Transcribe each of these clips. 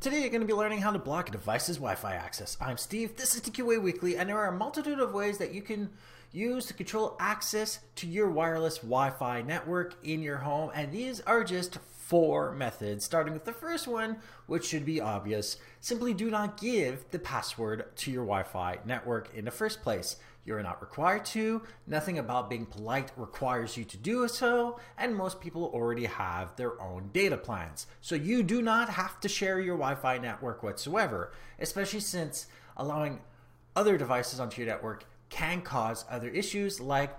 Today you're going to be learning how to block a device's Wi-Fi access. I'm Steve, this is TQA Weekly, and there are a multitude of ways that you can use to control access to your wireless Wi-Fi network in your home, and these are just four methods, starting with the first one, which should be obvious. Simply do not give the password to your Wi-Fi network in the first place. You're not required to, nothing about being polite requires you to do so, and most people already have their own data plans. So you do not have to share your Wi Fi network whatsoever, especially since allowing other devices onto your network can cause other issues like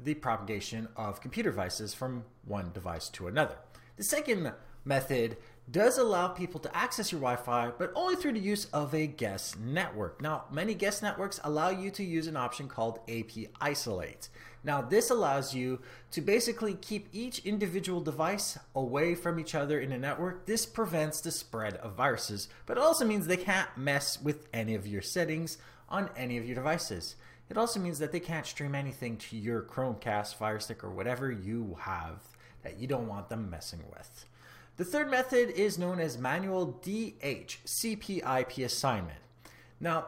the propagation of computer devices from one device to another. The second method does allow people to access your Wi-Fi, but only through the use of a guest network. Now, many guest networks allow you to use an option called AP Isolate. Now, this allows you to basically keep each individual device away from each other in a network. This prevents the spread of viruses, but it also means they can't mess with any of your settings on any of your devices. It also means that they can't stream anything to your Chromecast, Fire Stick, or whatever you have that you don't want them messing with. The third method is known as manual DHCP/IP assignment. Now,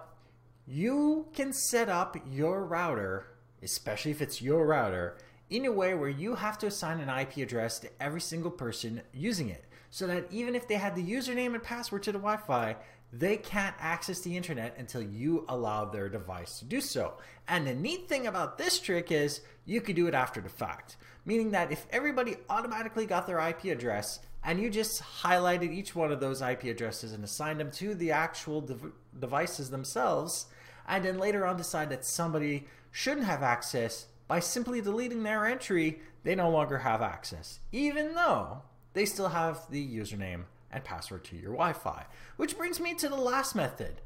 you can set up your router, especially if it's your router, in a way where you have to assign an IP address to every single person using it. So that even if they had the username and password to the Wi Fi, they can't access the internet until you allow their device to do so. And the neat thing about this trick is you could do it after the fact, meaning that if everybody automatically got their IP address and you just highlighted each one of those IP addresses and assigned them to the actual dev- devices themselves, and then later on decide that somebody shouldn't have access by simply deleting their entry, they no longer have access, even though they still have the username and password to your Wi Fi. Which brings me to the last method.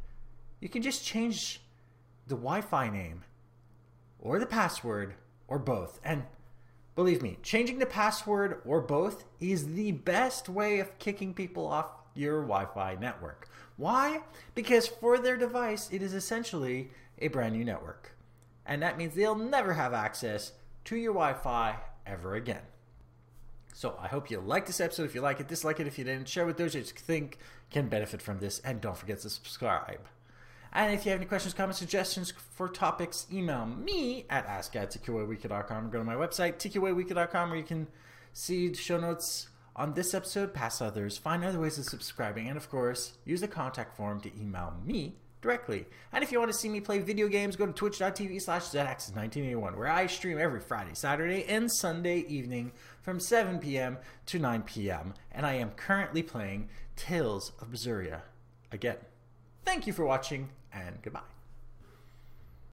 You can just change the Wi Fi name or the password or both. And believe me, changing the password or both is the best way of kicking people off your Wi Fi network. Why? Because for their device, it is essentially a brand new network. And that means they'll never have access to your Wi Fi ever again. So I hope you like this episode. If you like it, dislike it if you didn't. Share with those you think can benefit from this. And don't forget to subscribe. And if you have any questions, comments, suggestions for topics, email me at ask at tqaweekly.com. Or go to my website, tqaweekly.com, where you can see show notes on this episode, past others, find other ways of subscribing, and of course, use the contact form to email me directly. And if you want to see me play video games, go to twitch.tv slash zxs1981, where I stream every Friday, Saturday, and Sunday evening from 7 p.m. to 9 p.m. And I am currently playing Tales of Berseria again. Thank you for watching, and goodbye.